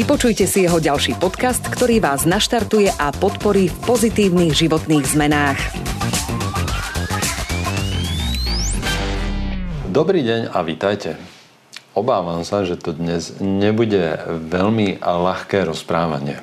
Vypočujte si jeho ďalší podcast, ktorý vás naštartuje a podporí v pozitívnych životných zmenách. Dobrý deň a vítajte. Obávam sa, že to dnes nebude veľmi ľahké rozprávanie.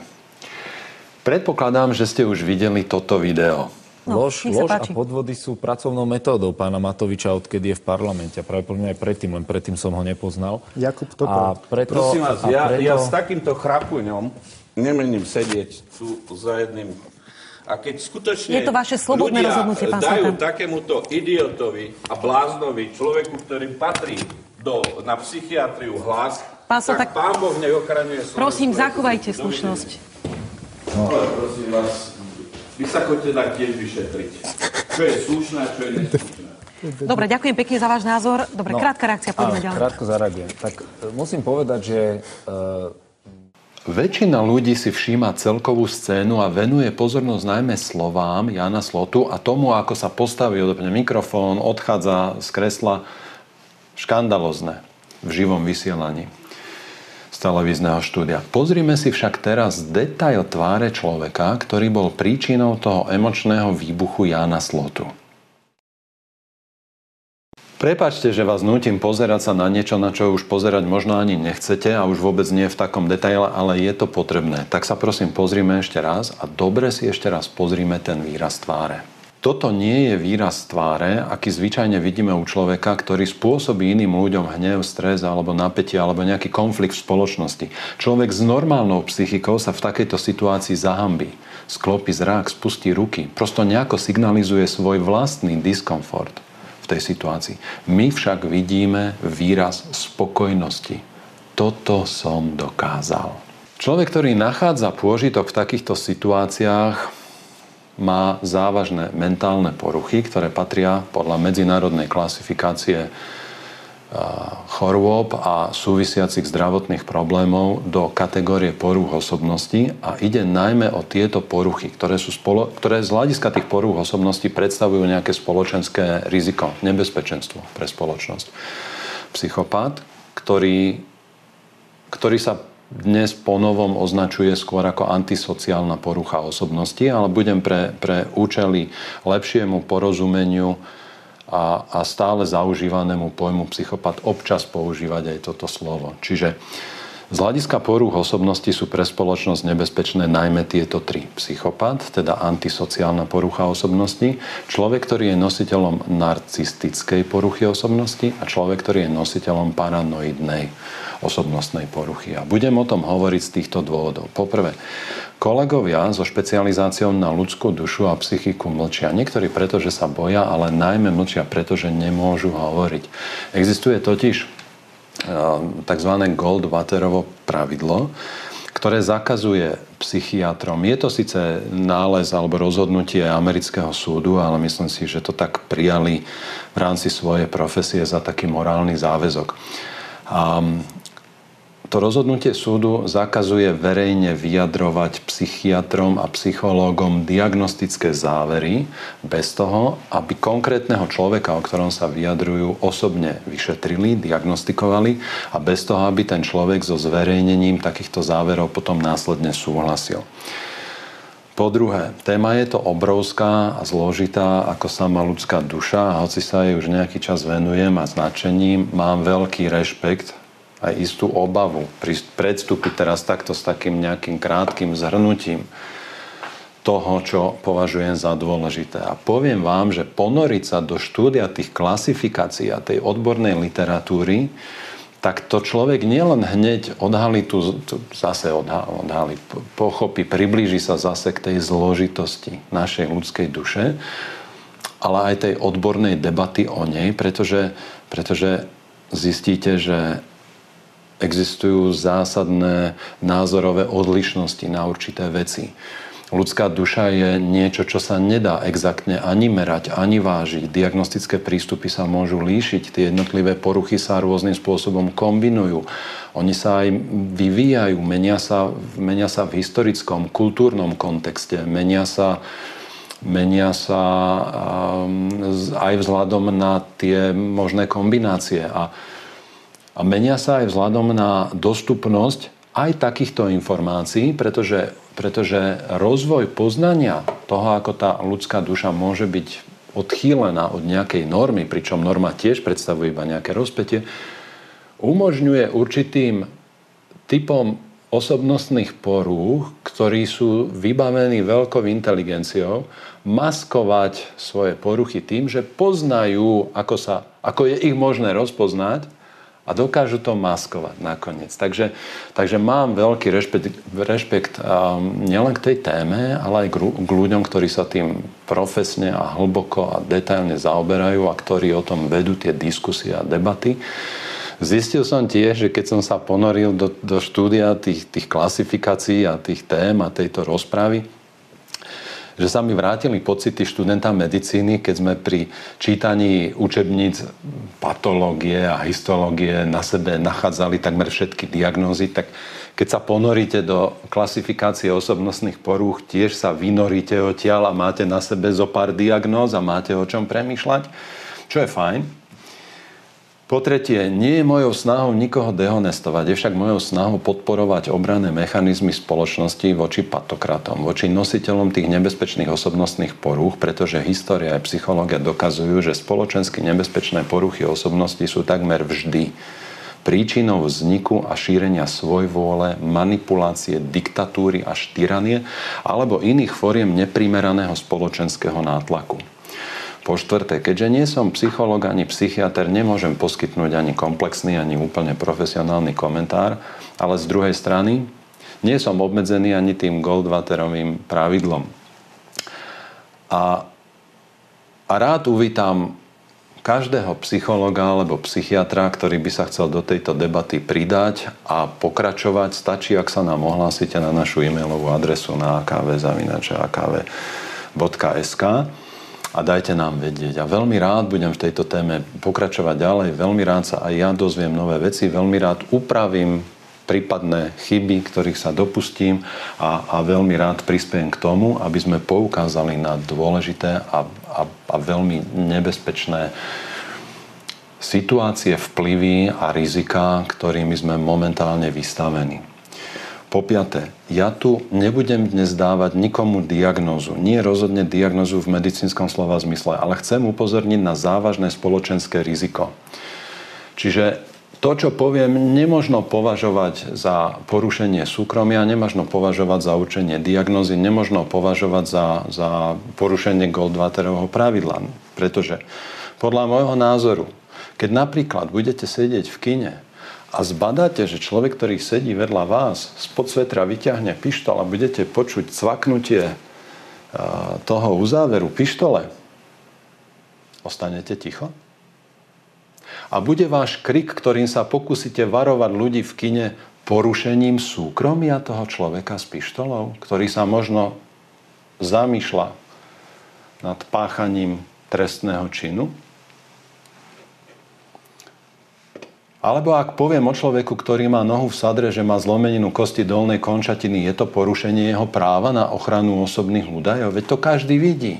Predpokladám, že ste už videli toto video. No, lož, lož a podvody sú pracovnou metódou pána Matoviča, odkedy je v parlamente. A pravdepodobne aj predtým, len predtým som ho nepoznal. Jakub Topol. A preto, Prosím vás, a ja, preto... ja s takýmto chrapuňom nemením sedieť tu za jedným a keď skutočne Je to vaše slobodné ľudia rozhodnutie, pán dajú Sultan. takémuto idiotovi a bláznovi, človeku, ktorý patrí do, na psychiatriu hlas, Pán tak Sultan- pán Boh neochraňuje Slovensko. Prosím, zachovajte slušnosť. No, prosím vás, vy sa chodíte dať tiež vyšetriť. Čo je slušné a čo je neslušné. Dobre, ďakujem pekne za váš názor. Dobre, krátka reakcia, poďme Áno, ďalej. krátko zareagujem. Tak e, musím povedať, že e, Väčšina ľudí si všíma celkovú scénu a venuje pozornosť najmä slovám Jana Slotu a tomu, ako sa postaví, odopne mikrofón, odchádza z kresla. Škandalozne v živom vysielaní z štúdia. Pozrime si však teraz detail tváre človeka, ktorý bol príčinou toho emočného výbuchu Jana Slotu. Prepačte, že vás nútim pozerať sa na niečo, na čo už pozerať možno ani nechcete a už vôbec nie v takom detaile, ale je to potrebné. Tak sa prosím pozrime ešte raz a dobre si ešte raz pozrime ten výraz tváre. Toto nie je výraz tváre, aký zvyčajne vidíme u človeka, ktorý spôsobí iným ľuďom hnev, stres alebo napätie alebo nejaký konflikt v spoločnosti. Človek s normálnou psychikou sa v takejto situácii zahambí. Sklopí zrák, spustí ruky, prosto nejako signalizuje svoj vlastný diskomfort v tej situácii. My však vidíme výraz spokojnosti. Toto som dokázal. Človek, ktorý nachádza pôžitok v takýchto situáciách, má závažné mentálne poruchy, ktoré patria podľa medzinárodnej klasifikácie chorôb a súvisiacich zdravotných problémov do kategórie porúch osobnosti a ide najmä o tieto poruchy, ktoré, sú spolo- ktoré z hľadiska tých porúch osobnosti predstavujú nejaké spoločenské riziko, nebezpečenstvo pre spoločnosť. Psychopat, ktorý, ktorý sa dnes ponovom označuje skôr ako antisociálna porucha osobnosti, ale budem pre, pre účely lepšiemu porozumeniu a, a stále zaužívanému pojmu psychopat občas používať aj toto slovo. Čiže z hľadiska porúch osobnosti sú pre spoločnosť nebezpečné najmä tieto tri. Psychopat, teda antisociálna porucha osobnosti, človek, ktorý je nositeľom narcistickej poruchy osobnosti a človek, ktorý je nositeľom paranoidnej osobnostnej poruchy. A budem o tom hovoriť z týchto dôvodov. Poprvé, kolegovia so špecializáciou na ľudskú dušu a psychiku mlčia. Niektorí preto, že sa boja, ale najmä mlčia preto, že nemôžu hovoriť. Existuje totiž tzv. Goldwaterovo pravidlo, ktoré zakazuje psychiatrom. Je to síce nález alebo rozhodnutie amerického súdu, ale myslím si, že to tak prijali v rámci svojej profesie za taký morálny záväzok. A to rozhodnutie súdu zakazuje verejne vyjadrovať psychiatrom a psychológom diagnostické závery bez toho, aby konkrétneho človeka, o ktorom sa vyjadrujú, osobne vyšetrili, diagnostikovali a bez toho, aby ten človek so zverejnením takýchto záverov potom následne súhlasil. Po druhé, téma je to obrovská a zložitá ako sama ľudská duša a hoci sa jej už nejaký čas venujem a značením, mám veľký rešpekt aj istú obavu predstúpiť teraz takto s takým nejakým krátkým zhrnutím toho, čo považujem za dôležité. A poviem vám, že ponoriť sa do štúdia tých klasifikácií a tej odbornej literatúry, tak to človek nielen hneď odhalí tu, zase odhalí, pochopí, priblíži sa zase k tej zložitosti našej ľudskej duše, ale aj tej odbornej debaty o nej, pretože, pretože zistíte, že existujú zásadné názorové odlišnosti na určité veci. Ľudská duša je niečo, čo sa nedá exaktne ani merať, ani vážiť. Diagnostické prístupy sa môžu líšiť, tie jednotlivé poruchy sa rôznym spôsobom kombinujú. Oni sa aj vyvíjajú, menia sa, menia sa v historickom, kultúrnom kontexte, menia sa, menia sa um, aj vzhľadom na tie možné kombinácie. A, a menia sa aj vzhľadom na dostupnosť aj takýchto informácií, pretože pretože rozvoj poznania toho, ako tá ľudská duša môže byť odchýlená od nejakej normy, pričom norma tiež predstavuje iba nejaké rozpetie, umožňuje určitým typom osobnostných porúch, ktorí sú vybavení veľkou inteligenciou, maskovať svoje poruchy tým, že poznajú, ako, sa, ako je ich možné rozpoznať a dokážu to maskovať nakoniec. Takže, takže mám veľký rešpekt, rešpekt um, nielen k tej téme, ale aj k, k ľuďom, ktorí sa tým profesne a hlboko a detailne zaoberajú a ktorí o tom vedú tie diskusie a debaty. Zistil som tiež, že keď som sa ponoril do, do štúdia tých, tých klasifikácií a tých tém a tejto rozpravy, že sa mi vrátili pocity študenta medicíny, keď sme pri čítaní učebníc patológie a histológie na sebe nachádzali takmer všetky diagnózy, tak keď sa ponoríte do klasifikácie osobnostných porúch, tiež sa vynoríte odtiaľ a máte na sebe zo pár diagnóz a máte o čom premýšľať, čo je fajn. Po tretie, nie je mojou snahou nikoho dehonestovať, je však mojou snahou podporovať obranné mechanizmy spoločnosti voči patokratom, voči nositeľom tých nebezpečných osobnostných porúch, pretože história a psychológia dokazujú, že spoločensky nebezpečné poruchy osobnosti sú takmer vždy príčinou vzniku a šírenia svojvôle, manipulácie, diktatúry až tyranie alebo iných foriem neprimeraného spoločenského nátlaku. Po štvrté, keďže nie som psychológ ani psychiatr, nemôžem poskytnúť ani komplexný, ani úplne profesionálny komentár, ale z druhej strany nie som obmedzený ani tým Goldwaterovým pravidlom. A, a rád uvítam každého psychologa alebo psychiatra, ktorý by sa chcel do tejto debaty pridať a pokračovať. Stačí, ak sa nám ohlásite na našu e-mailovú adresu na akv.akv.sk a dajte nám vedieť. A veľmi rád budem v tejto téme pokračovať ďalej, veľmi rád sa aj ja dozviem nové veci, veľmi rád upravím prípadné chyby, ktorých sa dopustím a, a veľmi rád prispiem k tomu, aby sme poukázali na dôležité a, a, a veľmi nebezpečné situácie, vplyvy a rizika, ktorými sme momentálne vystavení. Po piaté, ja tu nebudem dnes dávať nikomu diagnózu. Nie rozhodne diagnózu v medicínskom slova zmysle, ale chcem upozorniť na závažné spoločenské riziko. Čiže to, čo poviem, nemožno považovať za porušenie súkromia, nemožno považovať za učenie diagnózy, nemožno považovať za, za porušenie Goldwaterovho pravidla. Pretože podľa môjho názoru, keď napríklad budete sedieť v kine a zbadáte, že človek, ktorý sedí vedľa vás, spod svetra vyťahne pištol a budete počuť cvaknutie toho uzáveru pištole, ostanete ticho? A bude váš krik, ktorým sa pokúsite varovať ľudí v kine porušením súkromia toho človeka s pištolou, ktorý sa možno zamýšľa nad páchaním trestného činu? Alebo ak poviem o človeku, ktorý má nohu v sadre, že má zlomeninu kosti dolnej končatiny, je to porušenie jeho práva na ochranu osobných údajov? Veď to každý vidí.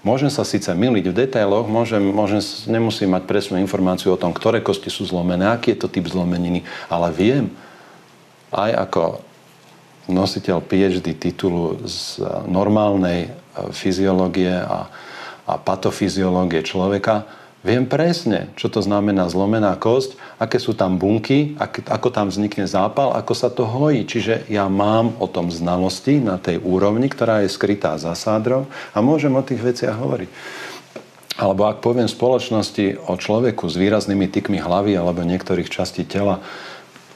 Môžem sa síce miliť v detailoch, môžem, môžem, nemusím mať presnú informáciu o tom, ktoré kosti sú zlomené, aký je to typ zlomeniny, ale viem, aj ako nositeľ PhD titulu z normálnej e, fyziológie a, a patofyziológie človeka, Viem presne, čo to znamená zlomená kosť, aké sú tam bunky, ako tam vznikne zápal, ako sa to hojí. Čiže ja mám o tom znalosti na tej úrovni, ktorá je skrytá za sádrov a môžem o tých veciach hovoriť. Alebo ak poviem v spoločnosti o človeku s výraznými tykmi hlavy alebo niektorých častí tela,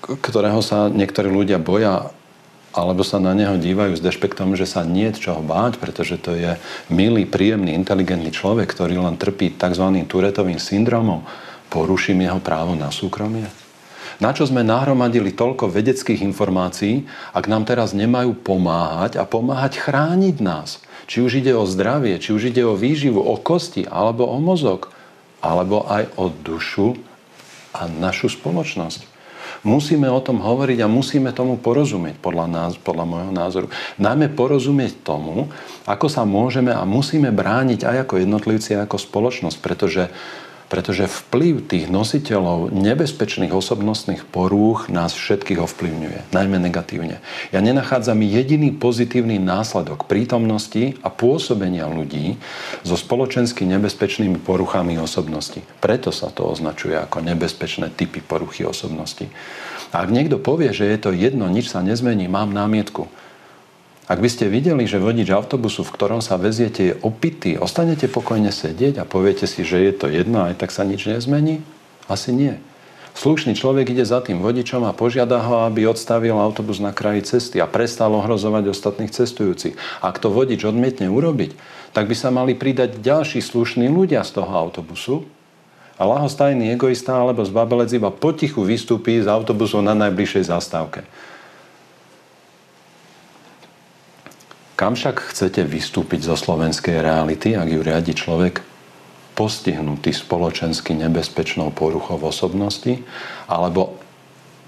ktorého sa niektorí ľudia boja alebo sa na neho dívajú s dešpektom, že sa nie čoho báť, pretože to je milý, príjemný, inteligentný človek, ktorý len trpí tzv. turetovým syndromom, poruším jeho právo na súkromie? Na čo sme nahromadili toľko vedeckých informácií, ak nám teraz nemajú pomáhať a pomáhať chrániť nás. Či už ide o zdravie, či už ide o výživu, o kosti, alebo o mozog, alebo aj o dušu a našu spoločnosť. Musíme o tom hovoriť a musíme tomu porozumieť, podľa, nás, podľa môjho názoru. Najmä porozumieť tomu, ako sa môžeme a musíme brániť aj ako jednotlivci, aj ako spoločnosť, pretože pretože vplyv tých nositeľov nebezpečných osobnostných porúch nás všetkých ovplyvňuje, najmä negatívne. Ja nenachádzam jediný pozitívny následok prítomnosti a pôsobenia ľudí so spoločensky nebezpečnými poruchami osobnosti. Preto sa to označuje ako nebezpečné typy poruchy osobnosti. A ak niekto povie, že je to jedno, nič sa nezmení, mám námietku. Ak by ste videli, že vodič autobusu, v ktorom sa veziete, je opitý, ostanete pokojne sedieť a poviete si, že je to jedno, aj tak sa nič nezmení? Asi nie. Slušný človek ide za tým vodičom a požiada ho, aby odstavil autobus na kraji cesty a prestal ohrozovať ostatných cestujúcich. Ak to vodič odmietne urobiť, tak by sa mali pridať ďalší slušní ľudia z toho autobusu a lahostajný egoista alebo zbabelec iba potichu vystúpi z autobusu na najbližšej zastávke. Kam však chcete vystúpiť zo slovenskej reality, ak ju riadi človek postihnutý spoločensky nebezpečnou poruchou osobnosti, alebo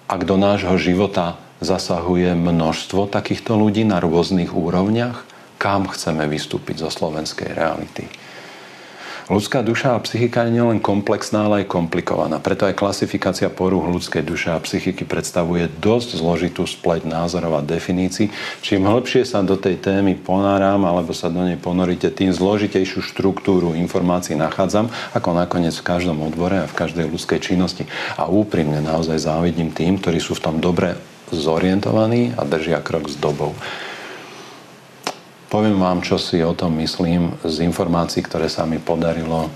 ak do nášho života zasahuje množstvo takýchto ľudí na rôznych úrovniach, kam chceme vystúpiť zo slovenskej reality. Ľudská duša a psychika je nielen komplexná, ale aj komplikovaná. Preto aj klasifikácia poruch ľudskej duše a psychiky predstavuje dosť zložitú spleť názorov a definícií. Čím hĺbšie sa do tej témy ponáram alebo sa do nej ponoríte, tým zložitejšiu štruktúru informácií nachádzam, ako nakoniec v každom odbore a v každej ľudskej činnosti. A úprimne naozaj závidím tým, ktorí sú v tom dobre zorientovaní a držia krok s dobou. Poviem vám, čo si o tom myslím z informácií, ktoré sa mi podarilo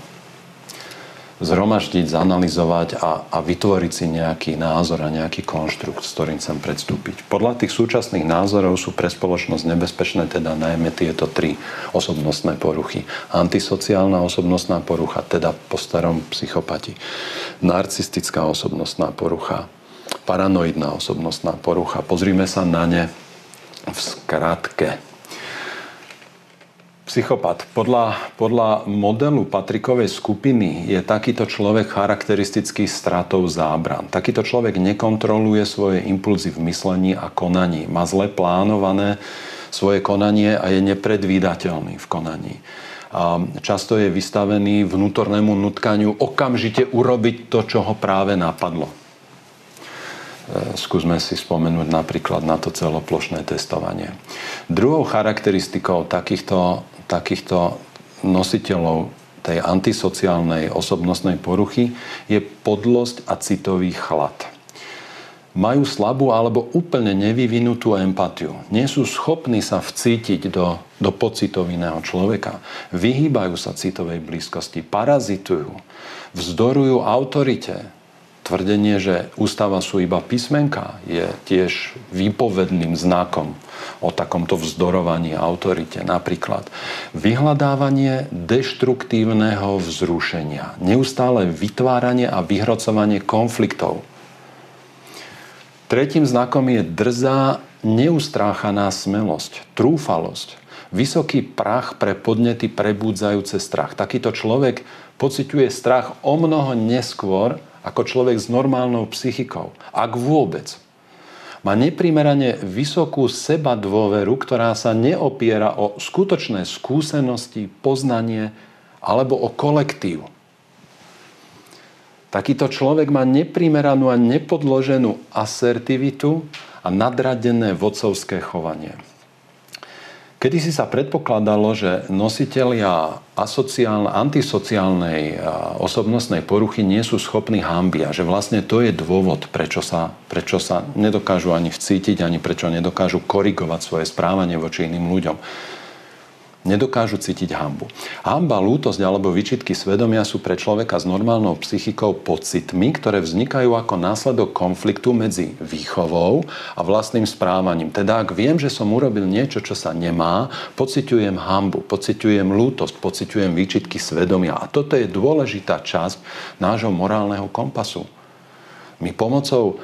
zhromaždiť, zanalizovať a, a vytvoriť si nejaký názor a nejaký konštrukt, s ktorým chcem predstúpiť. Podľa tých súčasných názorov sú pre spoločnosť nebezpečné teda najmä tieto tri osobnostné poruchy. Antisociálna osobnostná porucha, teda po starom psychopati. Narcistická osobnostná porucha. Paranoidná osobnostná porucha. Pozrime sa na ne v skratke. Psychopat. Podľa, podľa modelu Patrikovej skupiny je takýto človek charakteristický stratou zábran. Takýto človek nekontroluje svoje impulzy v myslení a konaní. Má zle plánované svoje konanie a je nepredvídateľný v konaní. A často je vystavený vnútornému nutkaniu okamžite urobiť to, čo ho práve napadlo. E, skúsme si spomenúť napríklad na to celoplošné testovanie. Druhou charakteristikou takýchto takýchto nositeľov tej antisociálnej osobnostnej poruchy je podlosť a citový chlad. Majú slabú alebo úplne nevyvinutú empatiu. Nie sú schopní sa vcítiť do, do pocitov iného človeka. Vyhýbajú sa citovej blízkosti, parazitujú, vzdorujú autorite, Tvrdenie, že ústava sú iba písmenka, je tiež výpovedným znakom o takomto vzdorovaní autorite. Napríklad vyhľadávanie deštruktívneho vzrušenia, neustále vytváranie a vyhrocovanie konfliktov. Tretím znakom je drzá, neustráchaná smelosť, trúfalosť, vysoký prach pre podnety prebudzajúce strach. Takýto človek pociťuje strach o mnoho neskôr, ako človek s normálnou psychikou. Ak vôbec. Má neprimerane vysokú seba dôveru, ktorá sa neopiera o skutočné skúsenosti, poznanie alebo o kolektív. Takýto človek má neprimeranú a nepodloženú asertivitu a nadradené vodcovské chovanie. Kedy si sa predpokladalo, že nositeľia asociálne, antisociálnej osobnostnej poruchy nie sú schopní hamby a že vlastne to je dôvod, prečo sa, prečo sa nedokážu ani vcítiť, ani prečo nedokážu korigovať svoje správanie voči iným ľuďom nedokážu cítiť hambu. Hamba, lútosť alebo vyčitky svedomia sú pre človeka s normálnou psychikou pocitmi, ktoré vznikajú ako následok konfliktu medzi výchovou a vlastným správaním. Teda ak viem, že som urobil niečo, čo sa nemá, pociťujem hambu, pociťujem lútosť, pociťujem výčitky svedomia. A toto je dôležitá časť nášho morálneho kompasu. My pomocou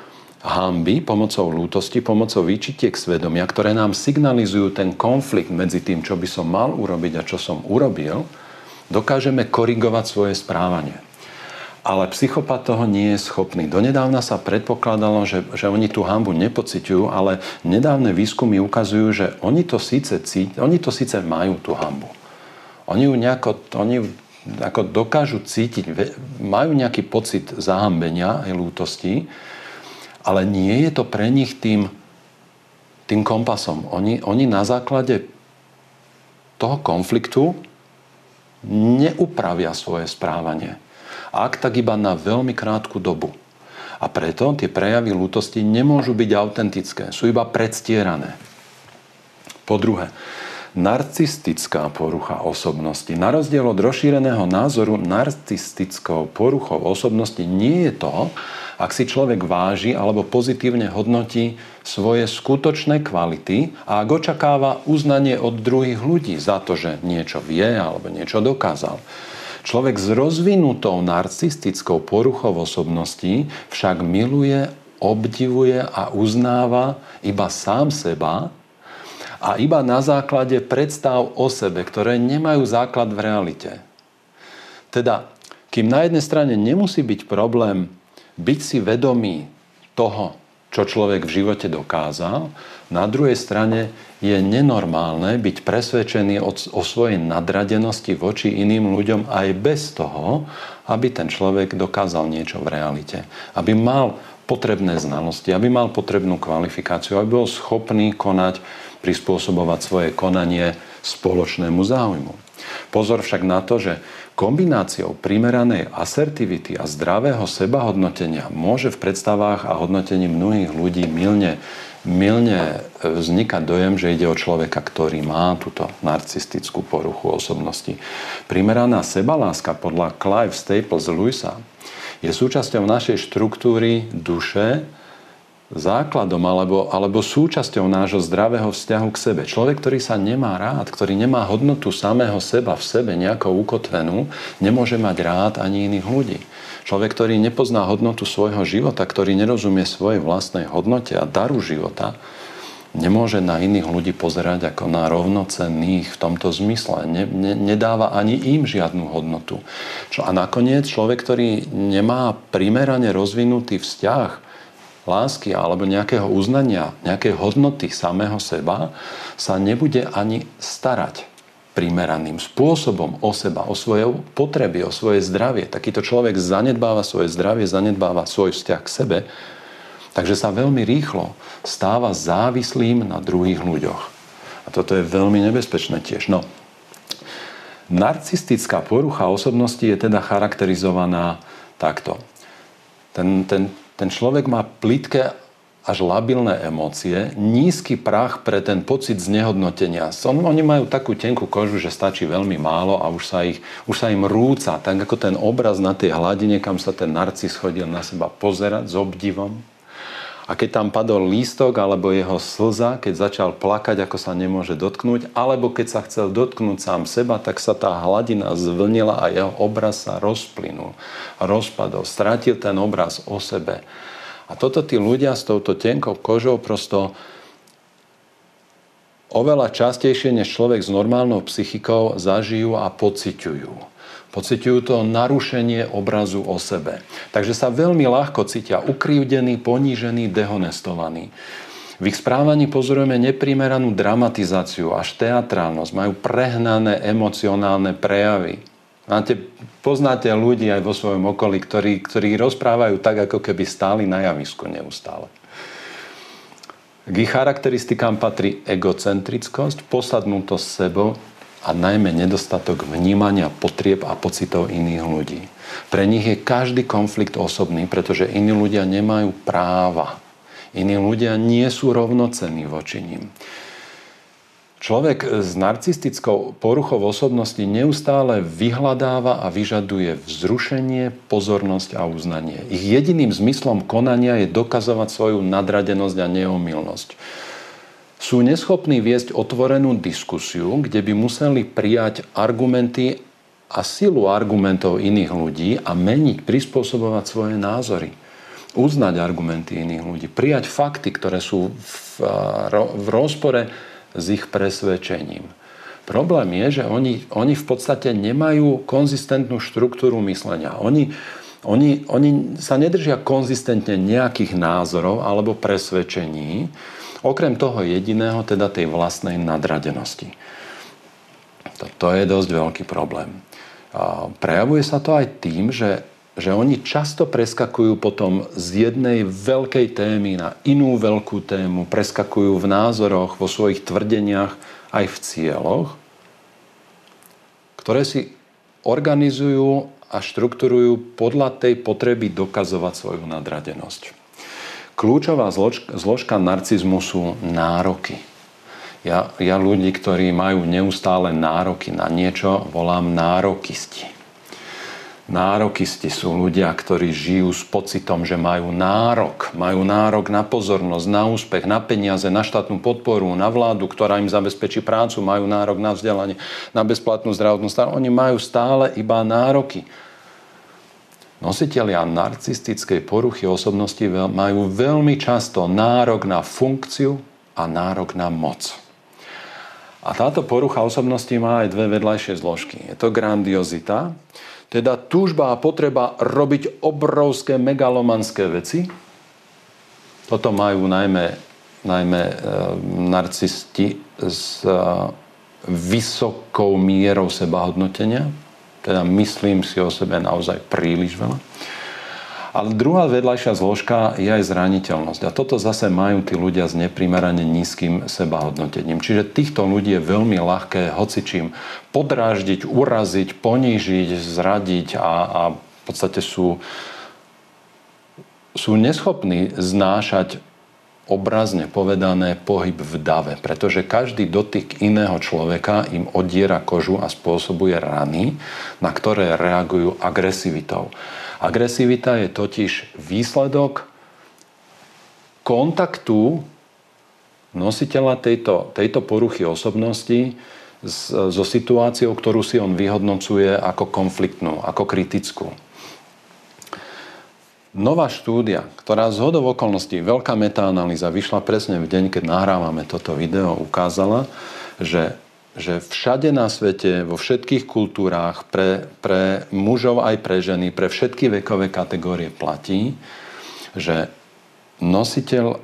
hamby, pomocou lútosti, pomocou výčitiek svedomia, ktoré nám signalizujú ten konflikt medzi tým, čo by som mal urobiť a čo som urobil, dokážeme korigovať svoje správanie. Ale psychopat toho nie je schopný. Donedávna sa predpokladalo, že, že oni tú hambu nepociťujú, ale nedávne výskumy ukazujú, že oni to síce, cít, oni to síce majú tú hambu. Oni ju nejako, oni ako dokážu cítiť, majú nejaký pocit zahambenia aj lútosti, ale nie je to pre nich tým, tým kompasom. Oni, oni na základe toho konfliktu neupravia svoje správanie. Ak tak iba na veľmi krátku dobu. A preto tie prejavy lútosti nemôžu byť autentické, sú iba predstierané. Po druhé, narcistická porucha osobnosti. Na rozdiel od rozšíreného názoru, narcistickou poruchou osobnosti nie je to, ak si človek váži alebo pozitívne hodnotí svoje skutočné kvality a ak očakáva uznanie od druhých ľudí za to, že niečo vie alebo niečo dokázal. Človek s rozvinutou narcistickou poruchou osobností však miluje, obdivuje a uznáva iba sám seba a iba na základe predstav o sebe, ktoré nemajú základ v realite. Teda, kým na jednej strane nemusí byť problém byť si vedomý toho, čo človek v živote dokázal, na druhej strane je nenormálne byť presvedčený o, o svojej nadradenosti voči iným ľuďom aj bez toho, aby ten človek dokázal niečo v realite. Aby mal potrebné znalosti, aby mal potrebnú kvalifikáciu, aby bol schopný konať, prispôsobovať svoje konanie spoločnému záujmu. Pozor však na to, že Kombináciou primeranej asertivity a zdravého sebahodnotenia môže v predstavách a hodnotení mnohých ľudí milne, milne e, vznikať dojem, že ide o človeka, ktorý má túto narcistickú poruchu osobnosti. Primeraná sebaláska podľa Clive Staples Lewisa je súčasťou našej štruktúry duše, základom alebo, alebo súčasťou nášho zdravého vzťahu k sebe. Človek, ktorý sa nemá rád, ktorý nemá hodnotu samého seba v sebe nejako ukotvenú, nemôže mať rád ani iných ľudí. Človek, ktorý nepozná hodnotu svojho života, ktorý nerozumie svojej vlastnej hodnote a daru života, nemôže na iných ľudí pozerať ako na rovnocenných v tomto zmysle. Ne, ne, nedáva ani im žiadnu hodnotu. Čo, a nakoniec človek, ktorý nemá primerane rozvinutý vzťah lásky alebo nejakého uznania, nejakej hodnoty samého seba sa nebude ani starať primeraným spôsobom o seba, o svoje potreby, o svoje zdravie. Takýto človek zanedbáva svoje zdravie, zanedbáva svoj vzťah k sebe, takže sa veľmi rýchlo stáva závislým na druhých ľuďoch. A toto je veľmi nebezpečné tiež. No, narcistická porucha osobnosti je teda charakterizovaná takto. Ten, ten ten človek má plitké až labilné emócie, nízky prach pre ten pocit znehodnotenia. Oni majú takú tenkú kožu, že stačí veľmi málo a už sa, ich, už sa im rúca, tak ako ten obraz na tej hladine, kam sa ten narcis chodil na seba pozerať s obdivom. A keď tam padol lístok alebo jeho slza, keď začal plakať, ako sa nemôže dotknúť, alebo keď sa chcel dotknúť sám seba, tak sa tá hladina zvlnila a jeho obraz sa rozplynul, rozpadol, stratil ten obraz o sebe. A toto tí ľudia s touto tenkou kožou prosto oveľa častejšie než človek s normálnou psychikou zažijú a pociťujú. Pociťujú to narušenie obrazu o sebe. Takže sa veľmi ľahko cítia ukrivdení, ponížení, dehonestovaní. V ich správaní pozorujeme neprimeranú dramatizáciu, až teatrálnosť, majú prehnané emocionálne prejavy. Máte, poznáte ľudí aj vo svojom okolí, ktorí, ktorí rozprávajú tak, ako keby stáli na javisku neustále. K ich charakteristikám patrí egocentrickosť, posadnutosť sebou, a najmä nedostatok vnímania potrieb a pocitov iných ľudí. Pre nich je každý konflikt osobný, pretože iní ľudia nemajú práva. Iní ľudia nie sú rovnocenní voči ním. Človek s narcistickou poruchou osobnosti neustále vyhľadáva a vyžaduje vzrušenie, pozornosť a uznanie. Ich jediným zmyslom konania je dokazovať svoju nadradenosť a neomilnosť sú neschopní viesť otvorenú diskusiu, kde by museli prijať argumenty a silu argumentov iných ľudí a meniť, prispôsobovať svoje názory. uznať argumenty iných ľudí, prijať fakty, ktoré sú v, v rozpore s ich presvedčením. Problém je, že oni, oni v podstate nemajú konzistentnú štruktúru myslenia. Oni, oni, oni sa nedržia konzistentne nejakých názorov alebo presvedčení, okrem toho jediného, teda tej vlastnej nadradenosti. To, je dosť veľký problém. Prejavuje sa to aj tým, že že oni často preskakujú potom z jednej veľkej témy na inú veľkú tému, preskakujú v názoroch, vo svojich tvrdeniach, aj v cieľoch, ktoré si organizujú a štruktúrujú podľa tej potreby dokazovať svoju nadradenosť. Kľúčová zložka narcizmu sú nároky. Ja, ja ľudí, ktorí majú neustále nároky na niečo, volám nárokisti. Nárokisti sú ľudia, ktorí žijú s pocitom, že majú nárok. Majú nárok na pozornosť, na úspech, na peniaze, na štátnu podporu, na vládu, ktorá im zabezpečí prácu, majú nárok na vzdelanie, na bezplatnú zdravotnú starostlivosť. Oni majú stále iba nároky. Nositeľia narcistickej poruchy osobnosti majú veľmi často nárok na funkciu a nárok na moc. A táto porucha osobnosti má aj dve vedľajšie zložky. Je to grandiozita, teda túžba a potreba robiť obrovské megalomanské veci. Toto majú najmä, najmä e, narcisti s e, vysokou mierou sebahodnotenia. Teda myslím si o sebe naozaj príliš veľa. Ale druhá vedľajšia zložka je aj zraniteľnosť. A toto zase majú tí ľudia s neprimerane nízkym sebahodnotením. Čiže týchto ľudí je veľmi ľahké hocičím podráždiť, uraziť, ponížiť, zradiť a, a v podstate sú, sú neschopní znášať obrazne povedané pohyb v dave, pretože každý dotyk iného človeka im odiera kožu a spôsobuje rany, na ktoré reagujú agresivitou. Agresivita je totiž výsledok kontaktu nositeľa tejto, tejto poruchy osobnosti so situáciou, ktorú si on vyhodnocuje ako konfliktnú, ako kritickú. Nová štúdia, ktorá z hodov okolností, veľká metaanalýza, vyšla presne v deň, keď nahrávame toto video, ukázala, že že všade na svete, vo všetkých kultúrách, pre, pre mužov aj pre ženy, pre všetky vekové kategórie platí, že nositeľ,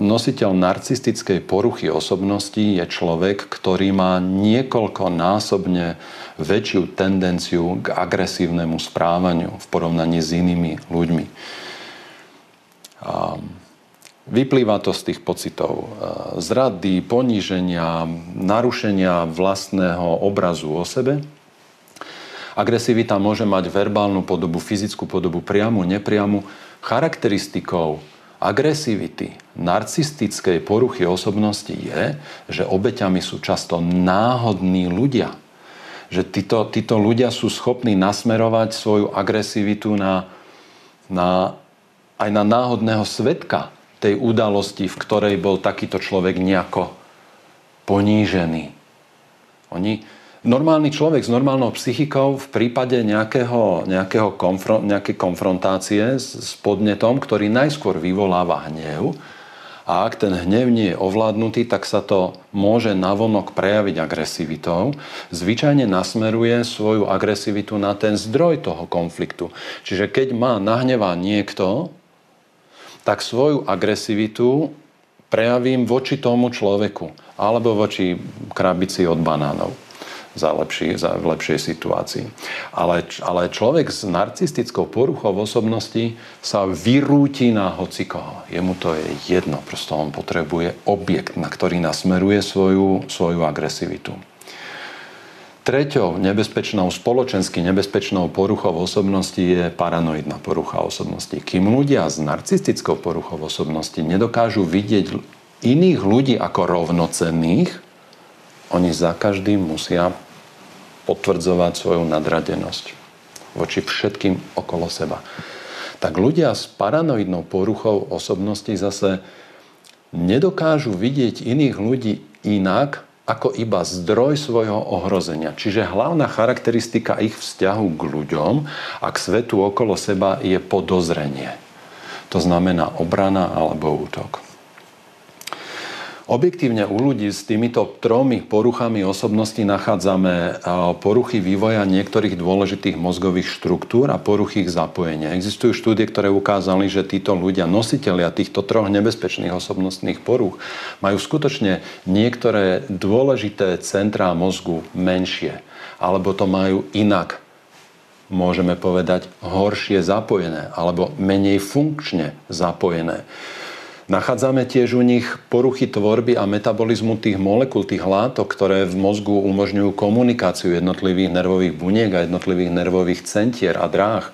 nositeľ narcistickej poruchy osobnosti je človek, ktorý má niekoľkonásobne väčšiu tendenciu k agresívnemu správaniu v porovnaní s inými ľuďmi. Um, Vyplýva to z tých pocitov e, zrady, poníženia, narušenia vlastného obrazu o sebe. Agresivita môže mať verbálnu podobu, fyzickú podobu, priamu, nepriamu. Charakteristikou agresivity, narcistickej poruchy osobnosti je, že obeťami sú často náhodní ľudia. Že títo, títo ľudia sú schopní nasmerovať svoju agresivitu na, na, aj na náhodného svetka, tej udalosti, v ktorej bol takýto človek nejako ponížený. Oni, normálny človek s normálnou psychikou v prípade nejakého, nejakého konfron, nejakej konfrontácie s, s podnetom, ktorý najskôr vyvoláva hnev, a ak ten hnev nie je ovládnutý, tak sa to môže navonok prejaviť agresivitou. Zvyčajne nasmeruje svoju agresivitu na ten zdroj toho konfliktu. Čiže keď má nahnevá niekto, tak svoju agresivitu prejavím voči tomu človeku alebo voči krabici od banánov za, lepší, za v lepšej situácii. Ale, ale človek s narcistickou poruchou osobnosti sa vyrúti na hocikoho. Jemu to je jedno, prosto on potrebuje objekt, na ktorý nasmeruje svoju, svoju agresivitu. Treťou nebezpečnou, spoločensky nebezpečnou poruchou osobnosti je paranoidná porucha osobnosti. Kým ľudia s narcistickou poruchou osobnosti nedokážu vidieť iných ľudí ako rovnocenných, oni za každým musia potvrdzovať svoju nadradenosť voči všetkým okolo seba. Tak ľudia s paranoidnou poruchou osobnosti zase nedokážu vidieť iných ľudí inak, ako iba zdroj svojho ohrozenia. Čiže hlavná charakteristika ich vzťahu k ľuďom a k svetu okolo seba je podozrenie. To znamená obrana alebo útok. Objektívne u ľudí s týmito tromi poruchami osobnosti nachádzame poruchy vývoja niektorých dôležitých mozgových štruktúr a poruchy ich zapojenia. Existujú štúdie, ktoré ukázali, že títo ľudia, nositeľia týchto troch nebezpečných osobnostných poruch, majú skutočne niektoré dôležité centrá mozgu menšie. Alebo to majú inak môžeme povedať, horšie zapojené alebo menej funkčne zapojené. Nachádzame tiež u nich poruchy tvorby a metabolizmu tých molekúl, tých látok, ktoré v mozgu umožňujú komunikáciu jednotlivých nervových buniek a jednotlivých nervových centier a dráh.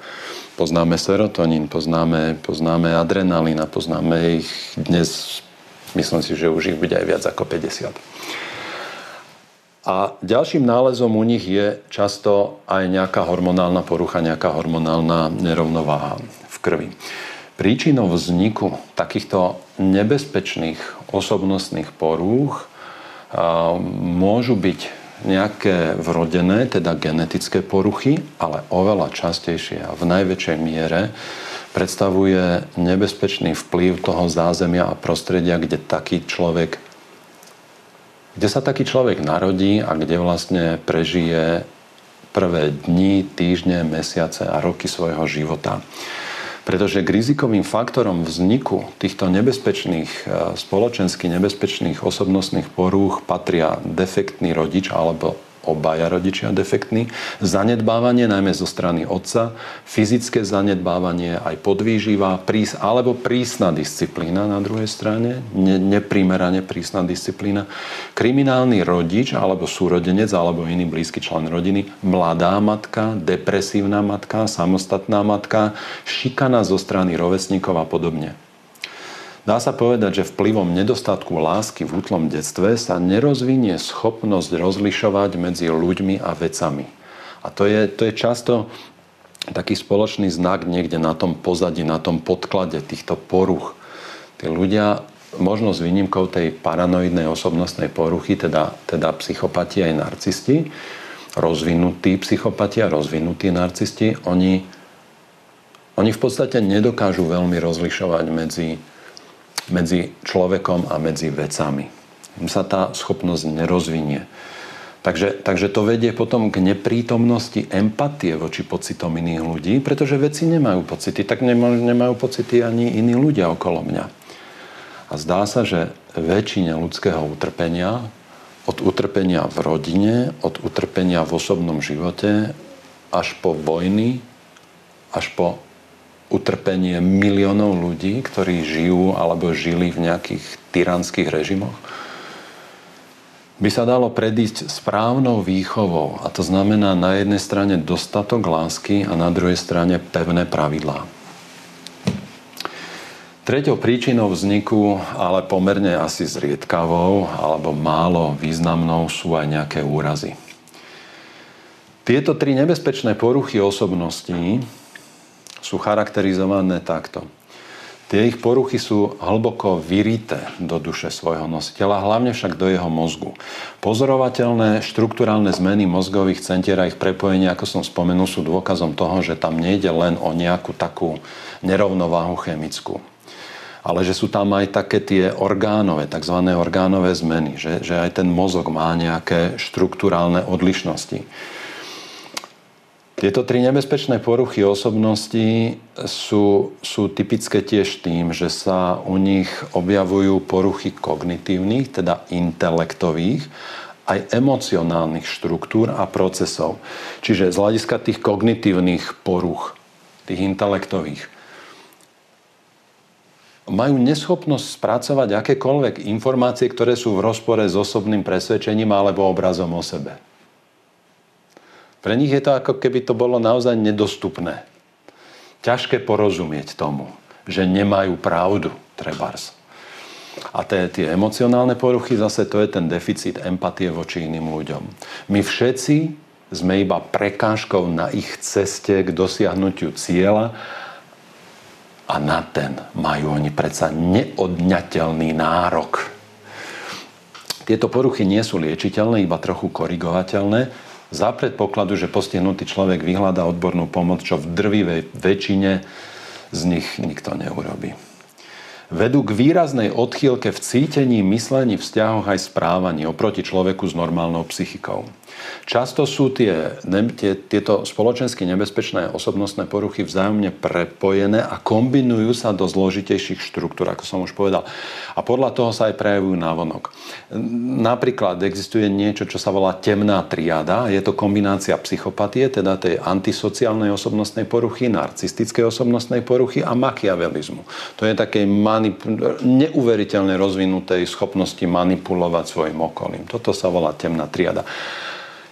Poznáme serotonín, poznáme, poznáme adrenalín a poznáme ich dnes, myslím si, že už ich bude aj viac ako 50. A ďalším nálezom u nich je často aj nejaká hormonálna porucha, nejaká hormonálna nerovnováha v krvi. Príčinou vzniku takýchto nebezpečných osobnostných porúch môžu byť nejaké vrodené, teda genetické poruchy, ale oveľa častejšie a v najväčšej miere predstavuje nebezpečný vplyv toho zázemia a prostredia, kde taký človek kde sa taký človek narodí a kde vlastne prežije prvé dni, týždne, mesiace a roky svojho života. Pretože k rizikovým faktorom vzniku týchto nebezpečných, e, spoločensky nebezpečných osobnostných porúch patria defektný rodič alebo obaja rodičia defektní, zanedbávanie najmä zo strany otca, fyzické zanedbávanie, aj podvýživa, prís, alebo prísna disciplína na druhej strane, ne, neprimerane prísna disciplína, kriminálny rodič alebo súrodenec alebo iný blízky člen rodiny, mladá matka, depresívna matka, samostatná matka, šikana zo strany rovesníkov a podobne. Dá sa povedať, že vplyvom nedostatku lásky v útlom detstve sa nerozvinie schopnosť rozlišovať medzi ľuďmi a vecami. A to je, to je často taký spoločný znak niekde na tom pozadí, na tom podklade týchto poruch. Tí ľudia, možno s výnimkou tej paranoidnej osobnostnej poruchy, teda, teda psychopati aj narcisti, rozvinutí psychopati a rozvinutí narcisti, oni, oni v podstate nedokážu veľmi rozlišovať medzi medzi človekom a medzi vecami. Im sa tá schopnosť nerozvinie. Takže, takže to vedie potom k neprítomnosti empatie voči pocitom iných ľudí, pretože veci nemajú pocity, tak nemajú, nemajú pocity ani iní ľudia okolo mňa. A zdá sa, že väčšine ľudského utrpenia, od utrpenia v rodine, od utrpenia v osobnom živote, až po vojny, až po utrpenie miliónov ľudí, ktorí žijú alebo žili v nejakých tyranských režimoch, by sa dalo predísť správnou výchovou. A to znamená na jednej strane dostatok lásky a na druhej strane pevné pravidlá. Tretou príčinou vzniku, ale pomerne asi zriedkavou alebo málo významnou sú aj nejaké úrazy. Tieto tri nebezpečné poruchy osobností sú charakterizované takto. Tie ich poruchy sú hlboko vyrité do duše svojho nositeľa, hlavne však do jeho mozgu. Pozorovateľné štruktúrálne zmeny mozgových centier a ich prepojenia, ako som spomenul, sú dôkazom toho, že tam nejde len o nejakú takú nerovnováhu chemickú. Ale že sú tam aj také tie orgánové, tzv. orgánové zmeny, že, že aj ten mozog má nejaké štruktúrálne odlišnosti. Tieto tri nebezpečné poruchy osobnosti sú, sú typické tiež tým, že sa u nich objavujú poruchy kognitívnych, teda intelektových, aj emocionálnych štruktúr a procesov. Čiže z hľadiska tých kognitívnych poruch, tých intelektových, majú neschopnosť spracovať akékoľvek informácie, ktoré sú v rozpore s osobným presvedčením alebo obrazom o sebe. Pre nich je to ako keby to bolo naozaj nedostupné. Ťažké porozumieť tomu, že nemajú pravdu, trebárs. A tie, tie emocionálne poruchy, zase to je ten deficit empatie voči iným ľuďom. My všetci sme iba prekážkou na ich ceste k dosiahnutiu cieľa a na ten majú oni predsa neodňateľný nárok. Tieto poruchy nie sú liečiteľné, iba trochu korigovateľné, za predpokladu, že postihnutý človek vyhľadá odbornú pomoc, čo v drvivej väčšine z nich nikto neurobí. Vedú k výraznej odchýlke v cítení, myslení, vzťahoch aj správaní oproti človeku s normálnou psychikou. Často sú tie, tie, tieto spoločensky nebezpečné osobnostné poruchy vzájomne prepojené a kombinujú sa do zložitejších štruktúr, ako som už povedal. A podľa toho sa aj prejavujú návonok. Napríklad existuje niečo, čo sa volá temná triada. Je to kombinácia psychopatie, teda tej antisociálnej osobnostnej poruchy, narcistickej osobnostnej poruchy a makiavelizmu. To je také manip- neuveriteľne rozvinutej schopnosti manipulovať svojim okolím. Toto sa volá temná triada.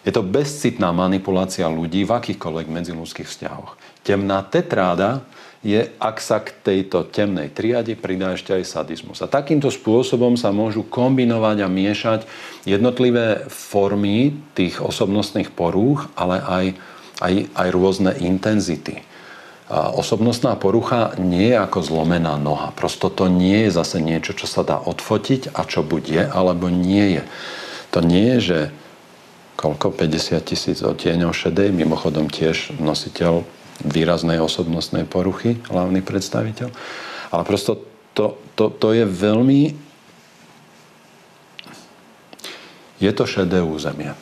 Je to bezcitná manipulácia ľudí v akýchkoľvek medziludských vzťahoch. Temná tetráda je, ak sa k tejto temnej triade pridá ešte aj sadizmus. A takýmto spôsobom sa môžu kombinovať a miešať jednotlivé formy tých osobnostných porúch, ale aj, aj, aj rôzne intenzity. A osobnostná porucha nie je ako zlomená noha. Prosto to nie je zase niečo, čo sa dá odfotiť a čo buď je, alebo nie je. To nie je, že koľko? 50 tisíc odtieňov šedej, mimochodom tiež nositeľ výraznej osobnostnej poruchy, hlavný predstaviteľ. Ale prosto to, to, to je veľmi... Je to šedé územie.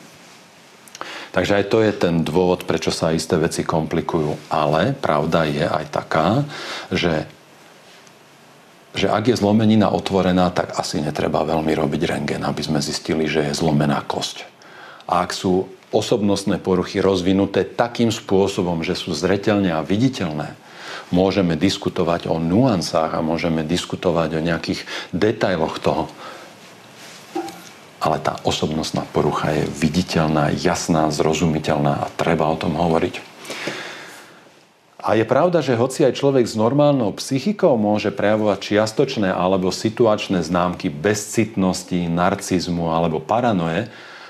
Takže aj to je ten dôvod, prečo sa isté veci komplikujú. Ale pravda je aj taká, že, že ak je zlomenina otvorená, tak asi netreba veľmi robiť rengen, aby sme zistili, že je zlomená kosť a ak sú osobnostné poruchy rozvinuté takým spôsobom, že sú zretelné a viditeľné, môžeme diskutovať o nuansách a môžeme diskutovať o nejakých detailoch toho. Ale tá osobnostná porucha je viditeľná, jasná, zrozumiteľná a treba o tom hovoriť. A je pravda, že hoci aj človek s normálnou psychikou môže prejavovať čiastočné alebo situačné známky bezcitnosti, narcizmu alebo paranoje,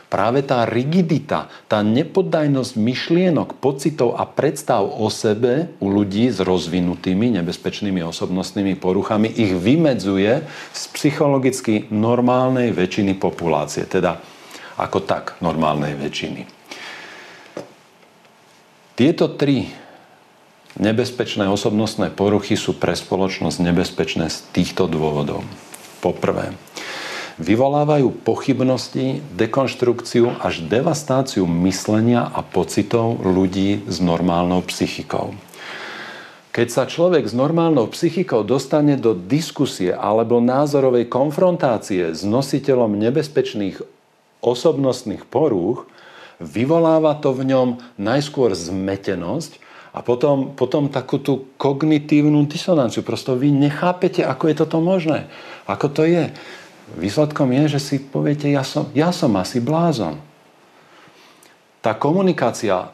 práve tá rigidita, tá nepoddajnosť myšlienok, pocitov a predstav o sebe u ľudí s rozvinutými nebezpečnými osobnostnými poruchami ich vymedzuje z psychologicky normálnej väčšiny populácie. Teda ako tak normálnej väčšiny. Tieto tri nebezpečné osobnostné poruchy sú pre spoločnosť nebezpečné z týchto dôvodov. Poprvé, vyvolávajú pochybnosti, dekonštrukciu až devastáciu myslenia a pocitov ľudí s normálnou psychikou. Keď sa človek s normálnou psychikou dostane do diskusie alebo názorovej konfrontácie s nositeľom nebezpečných osobnostných porúch, vyvoláva to v ňom najskôr zmetenosť a potom, potom takú tú kognitívnu disonanciu. Prosto vy nechápete, ako je toto možné. Ako to je. Výsledkom je, že si poviete, ja som, ja som asi blázon. Tá komunikácia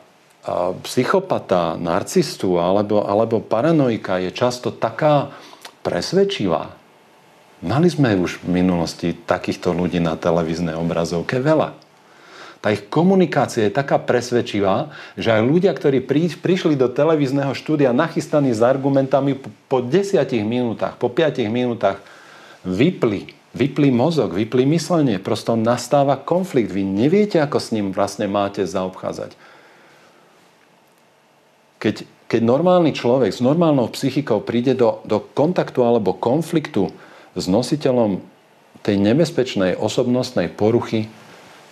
psychopata, narcistu alebo, alebo paranoika je často taká presvedčivá. Mali sme už v minulosti takýchto ľudí na televíznej obrazovke veľa. Tá ich komunikácia je taká presvedčivá, že aj ľudia, ktorí prišli do televízneho štúdia nachystaní s argumentami po 10 minútach, po 5 minútach vypli vyplí mozog, vyplí myslenie. Prosto nastáva konflikt. Vy neviete, ako s ním vlastne máte zaobchádzať. Keď, keď normálny človek s normálnou psychikou príde do, do kontaktu alebo konfliktu s nositeľom tej nebezpečnej osobnostnej poruchy,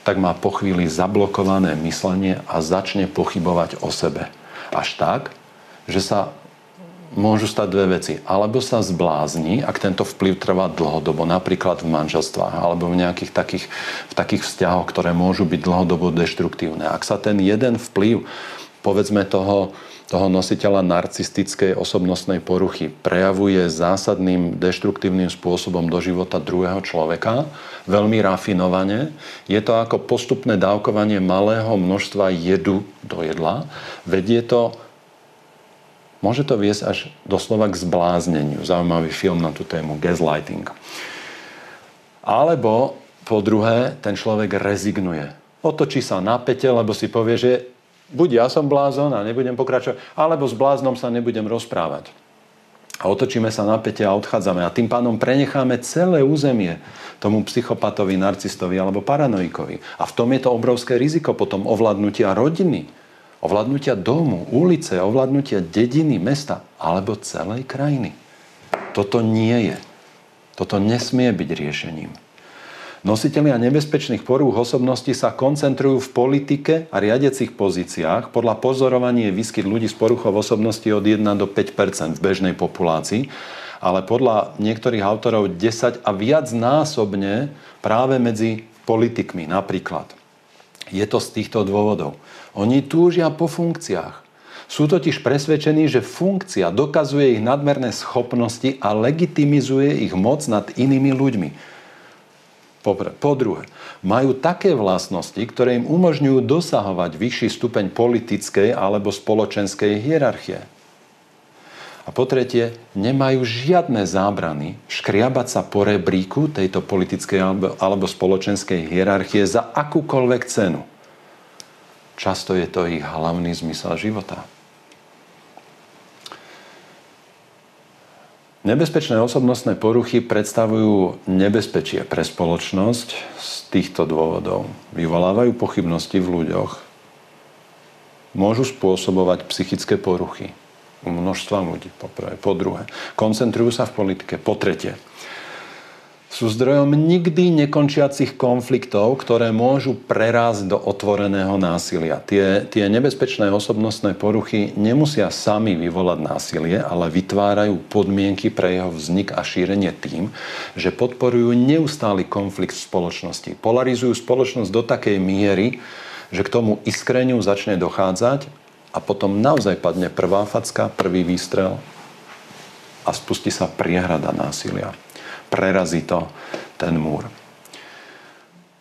tak má po chvíli zablokované myslenie a začne pochybovať o sebe. Až tak, že sa môžu stať dve veci. Alebo sa zblázni, ak tento vplyv trvá dlhodobo, napríklad v manželstvách alebo v nejakých takých, v takých vzťahoch, ktoré môžu byť dlhodobo deštruktívne. Ak sa ten jeden vplyv, povedzme toho, toho nositeľa narcistickej osobnostnej poruchy prejavuje zásadným deštruktívnym spôsobom do života druhého človeka, veľmi rafinovane. Je to ako postupné dávkovanie malého množstva jedu do jedla. Vedie to Môže to viesť až doslova k zblázneniu. Zaujímavý film na tú tému Gaslighting. Alebo po druhé, ten človek rezignuje. Otočí sa na pete, lebo si povie, že buď ja som blázon a nebudem pokračovať, alebo s bláznom sa nebudem rozprávať. A otočíme sa na pete a odchádzame. A tým pádom prenecháme celé územie tomu psychopatovi, narcistovi alebo paranoikovi. A v tom je to obrovské riziko potom ovládnutia rodiny ovládnutia domu, ulice, ovládnutia dediny, mesta alebo celej krajiny. Toto nie je. Toto nesmie byť riešením. Nositelia nebezpečných porúch osobnosti sa koncentrujú v politike a riadiacich pozíciách. Podľa pozorovania je výskyt ľudí s poruchou osobnosti od 1 do 5% v bežnej populácii, ale podľa niektorých autorov 10 a viac násobne práve medzi politikmi napríklad. Je to z týchto dôvodov. Oni túžia po funkciách. Sú totiž presvedčení, že funkcia dokazuje ich nadmerné schopnosti a legitimizuje ich moc nad inými ľuďmi. Po druhé, majú také vlastnosti, ktoré im umožňujú dosahovať vyšší stupeň politickej alebo spoločenskej hierarchie. A po tretie, nemajú žiadne zábrany škriabať sa po rebríku tejto politickej alebo spoločenskej hierarchie za akúkoľvek cenu. Často je to ich hlavný zmysel života. Nebezpečné osobnostné poruchy predstavujú nebezpečie pre spoločnosť z týchto dôvodov. Vyvolávajú pochybnosti v ľuďoch. Môžu spôsobovať psychické poruchy u množstva ľudí, po prvé. Po druhé, koncentrujú sa v politike. Po tretie, sú zdrojom nikdy nekončiacich konfliktov, ktoré môžu prerásť do otvoreného násilia. Tie, tie nebezpečné osobnostné poruchy nemusia sami vyvolať násilie, ale vytvárajú podmienky pre jeho vznik a šírenie tým, že podporujú neustály konflikt v spoločnosti. Polarizujú spoločnosť do takej miery, že k tomu iskreniu začne dochádzať a potom naozaj padne prvá facka, prvý výstrel a spustí sa priehrada násilia prerazí to ten múr.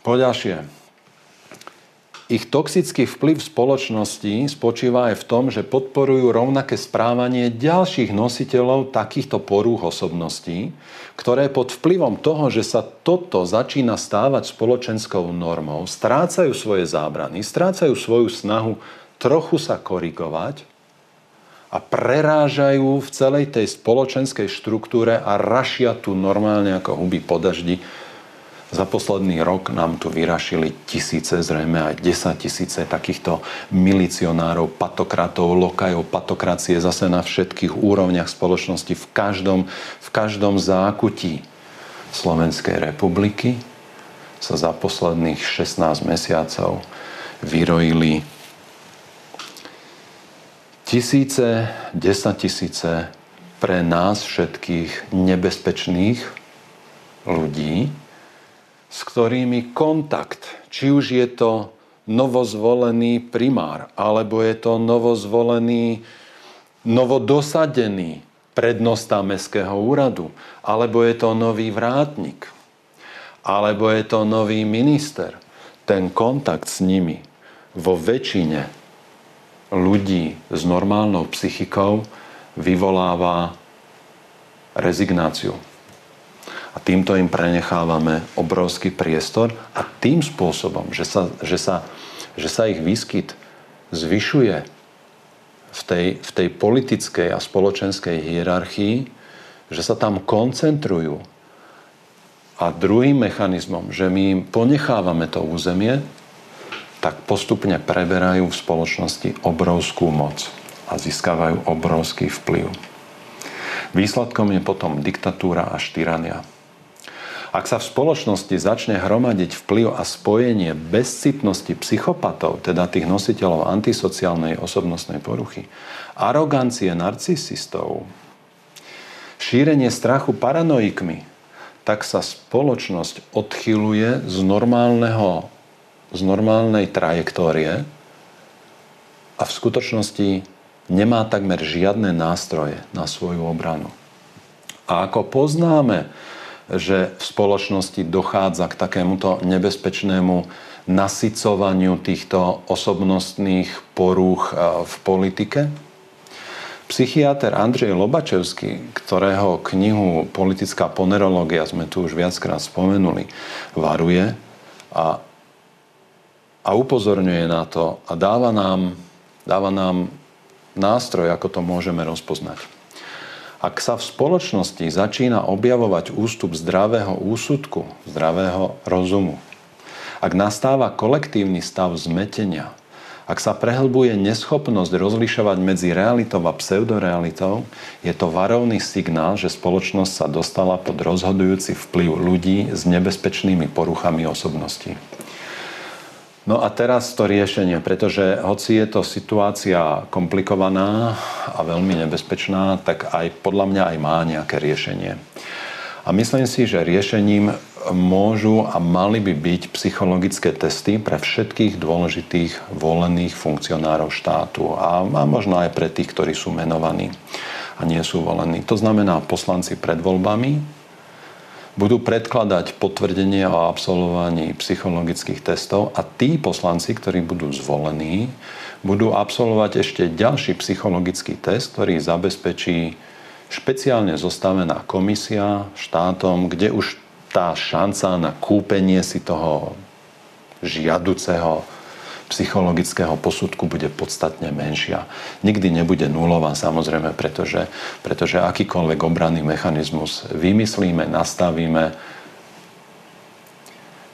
Poďalšie, ich toxický vplyv v spoločnosti spočíva aj v tom, že podporujú rovnaké správanie ďalších nositeľov takýchto porúch osobností, ktoré pod vplyvom toho, že sa toto začína stávať spoločenskou normou, strácajú svoje zábrany, strácajú svoju snahu trochu sa korigovať a prerážajú v celej tej spoločenskej štruktúre a rašia tu normálne ako huby po daždi. Za posledný rok nám tu vyrašili tisíce, zrejme aj 10 tisíce takýchto milicionárov, patokratov, lokajov, patokracie zase na všetkých úrovniach spoločnosti, v každom, v každom zákutí Slovenskej republiky sa za posledných 16 mesiacov vyrojili tisíce, desatisíce pre nás všetkých nebezpečných ľudí, s ktorými kontakt, či už je to novozvolený primár, alebo je to novozvolený, novodosadený prednosta Mestského úradu, alebo je to nový vrátnik, alebo je to nový minister. Ten kontakt s nimi vo väčšine ľudí s normálnou psychikou vyvoláva rezignáciu. A týmto im prenechávame obrovský priestor a tým spôsobom, že sa, že sa, že sa ich výskyt zvyšuje v tej, v tej politickej a spoločenskej hierarchii, že sa tam koncentrujú. A druhým mechanizmom, že my im ponechávame to územie, tak postupne preberajú v spoločnosti obrovskú moc a získavajú obrovský vplyv. Výsledkom je potom diktatúra a tyrania. Ak sa v spoločnosti začne hromadiť vplyv a spojenie bezcitnosti psychopatov, teda tých nositeľov antisociálnej osobnostnej poruchy, arogancie narcisistov, šírenie strachu paranoikmi, tak sa spoločnosť odchyluje z normálneho z normálnej trajektórie a v skutočnosti nemá takmer žiadne nástroje na svoju obranu. A ako poznáme, že v spoločnosti dochádza k takémuto nebezpečnému nasycovaniu týchto osobnostných porúch v politike? Psychiatr Andrej Lobačevský, ktorého knihu Politická ponerológia sme tu už viackrát spomenuli, varuje a a upozorňuje na to a dáva nám, dáva nám nástroj, ako to môžeme rozpoznať. Ak sa v spoločnosti začína objavovať ústup zdravého úsudku, zdravého rozumu, ak nastáva kolektívny stav zmetenia Ak sa prehlbuje neschopnosť rozlišovať medzi realitou a pseudorealitou, je to varovný signál, že spoločnosť sa dostala pod rozhodujúci vplyv ľudí s nebezpečnými poruchami osobnosti. No a teraz to riešenie, pretože hoci je to situácia komplikovaná a veľmi nebezpečná, tak aj podľa mňa aj má nejaké riešenie. A myslím si, že riešením môžu a mali by byť psychologické testy pre všetkých dôležitých volených funkcionárov štátu a, a možno aj pre tých, ktorí sú menovaní a nie sú volení. To znamená poslanci pred voľbami, budú predkladať potvrdenie o absolvovaní psychologických testov a tí poslanci, ktorí budú zvolení, budú absolvovať ešte ďalší psychologický test, ktorý zabezpečí špeciálne zostavená komisia štátom, kde už tá šanca na kúpenie si toho žiaduceho psychologického posudku bude podstatne menšia. Nikdy nebude nulová samozrejme, pretože, pretože akýkoľvek obranný mechanizmus vymyslíme, nastavíme,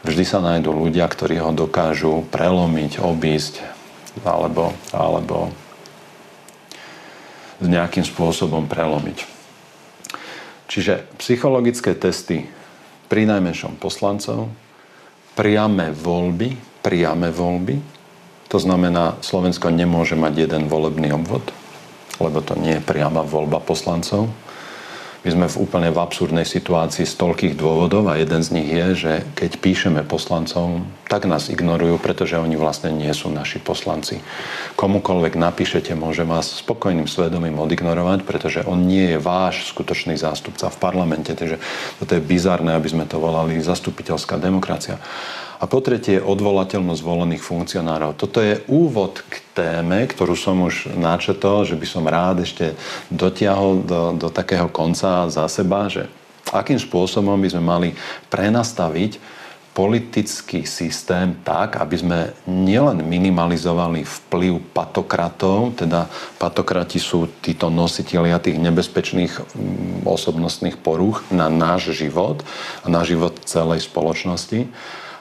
vždy sa nájdú ľudia, ktorí ho dokážu prelomiť, obísť alebo, alebo nejakým spôsobom prelomiť. Čiže psychologické testy pri najmenšom poslancov, priame voľby, priame voľby, to znamená, Slovensko nemôže mať jeden volebný obvod, lebo to nie je priama voľba poslancov. My sme v úplne v absurdnej situácii z toľkých dôvodov a jeden z nich je, že keď píšeme poslancom, tak nás ignorujú, pretože oni vlastne nie sú naši poslanci. Komukoľvek napíšete, môže vás spokojným svedomím odignorovať, pretože on nie je váš skutočný zástupca v parlamente. Takže toto je bizarné, aby sme to volali zastupiteľská demokracia. A po tretie, odvolateľnosť volených funkcionárov. Toto je úvod k téme, ktorú som už načetol, že by som rád ešte dotiahol do, do takého konca za seba, že akým spôsobom by sme mali prenastaviť politický systém tak, aby sme nielen minimalizovali vplyv patokratov, teda patokrati sú títo nositeľia tých nebezpečných mm, osobnostných porúch na náš život a na život celej spoločnosti,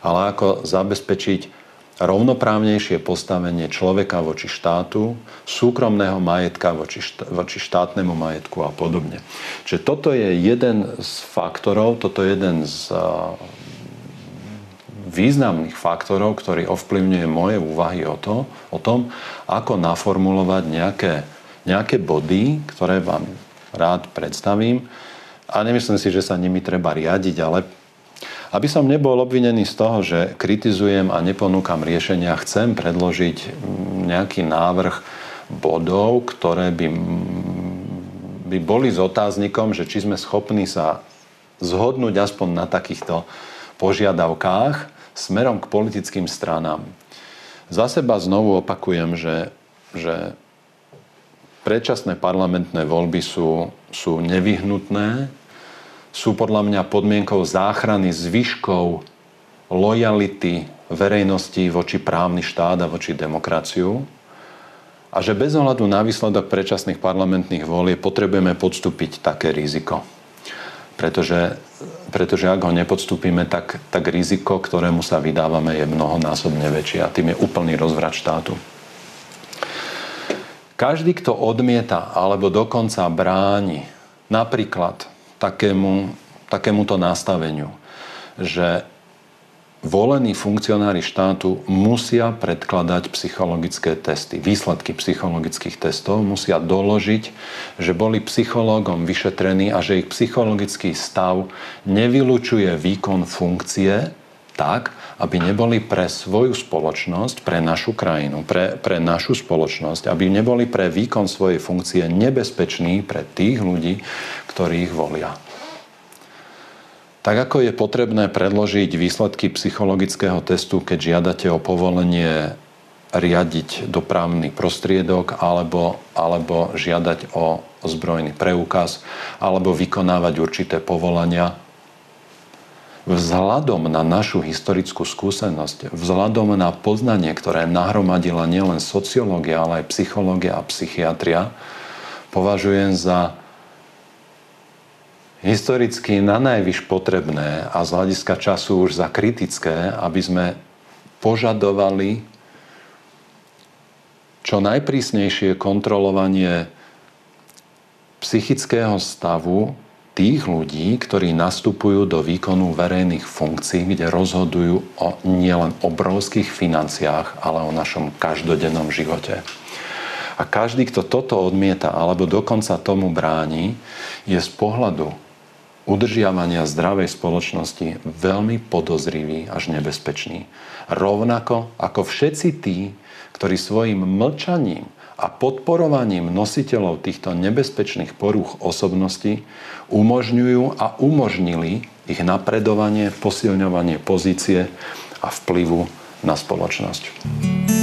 ale ako zabezpečiť rovnoprávnejšie postavenie človeka voči štátu, súkromného majetka voči, štá, voči štátnemu majetku a podobne. Čiže toto je jeden z faktorov, toto je jeden z významných faktorov, ktorý ovplyvňuje moje úvahy o, to, o tom, ako naformulovať nejaké, nejaké body, ktoré vám rád predstavím. A nemyslím si, že sa nimi treba riadiť, ale aby som nebol obvinený z toho, že kritizujem a neponúkam riešenia, chcem predložiť nejaký návrh bodov, ktoré by, by boli s otáznikom, že či sme schopní sa zhodnúť aspoň na takýchto požiadavkách smerom k politickým stranám. Za seba znovu opakujem, že, že predčasné parlamentné voľby sú, sú nevyhnutné, sú podľa mňa podmienkou záchrany zvyškov lojality verejnosti voči právny štát a voči demokraciu a že bez ohľadu na výsledok predčasných parlamentných volieb potrebujeme podstúpiť také riziko. Pretože, pretože ak ho nepodstúpime, tak, tak riziko, ktorému sa vydávame, je mnohonásobne väčšie a tým je úplný rozvrat štátu. Každý, kto odmieta alebo dokonca bráni napríklad takému, takémuto nastaveniu, že volení funkcionári štátu musia predkladať psychologické testy. Výsledky psychologických testov musia doložiť, že boli psychológom vyšetrení a že ich psychologický stav nevylučuje výkon funkcie tak, aby neboli pre svoju spoločnosť, pre našu krajinu, pre, pre našu spoločnosť, aby neboli pre výkon svojej funkcie nebezpeční pre tých ľudí, ktorí ich volia. Tak ako je potrebné predložiť výsledky psychologického testu, keď žiadate o povolenie riadiť dopravný prostriedok alebo, alebo žiadať o zbrojný preukaz alebo vykonávať určité povolania, vzhľadom na našu historickú skúsenosť, vzhľadom na poznanie, ktoré nahromadila nielen sociológia, ale aj psychológia a psychiatria, považujem za historicky na najvyš potrebné a z hľadiska času už za kritické, aby sme požadovali čo najprísnejšie kontrolovanie psychického stavu tých ľudí, ktorí nastupujú do výkonu verejných funkcií, kde rozhodujú o nielen obrovských financiách, ale o našom každodennom živote. A každý, kto toto odmieta alebo dokonca tomu bráni, je z pohľadu udržiavania zdravej spoločnosti veľmi podozrivý až nebezpečný. Rovnako ako všetci tí, ktorí svojim mlčaním a podporovaním nositeľov týchto nebezpečných porúch osobnosti umožňujú a umožnili ich napredovanie, posilňovanie pozície a vplyvu na spoločnosť.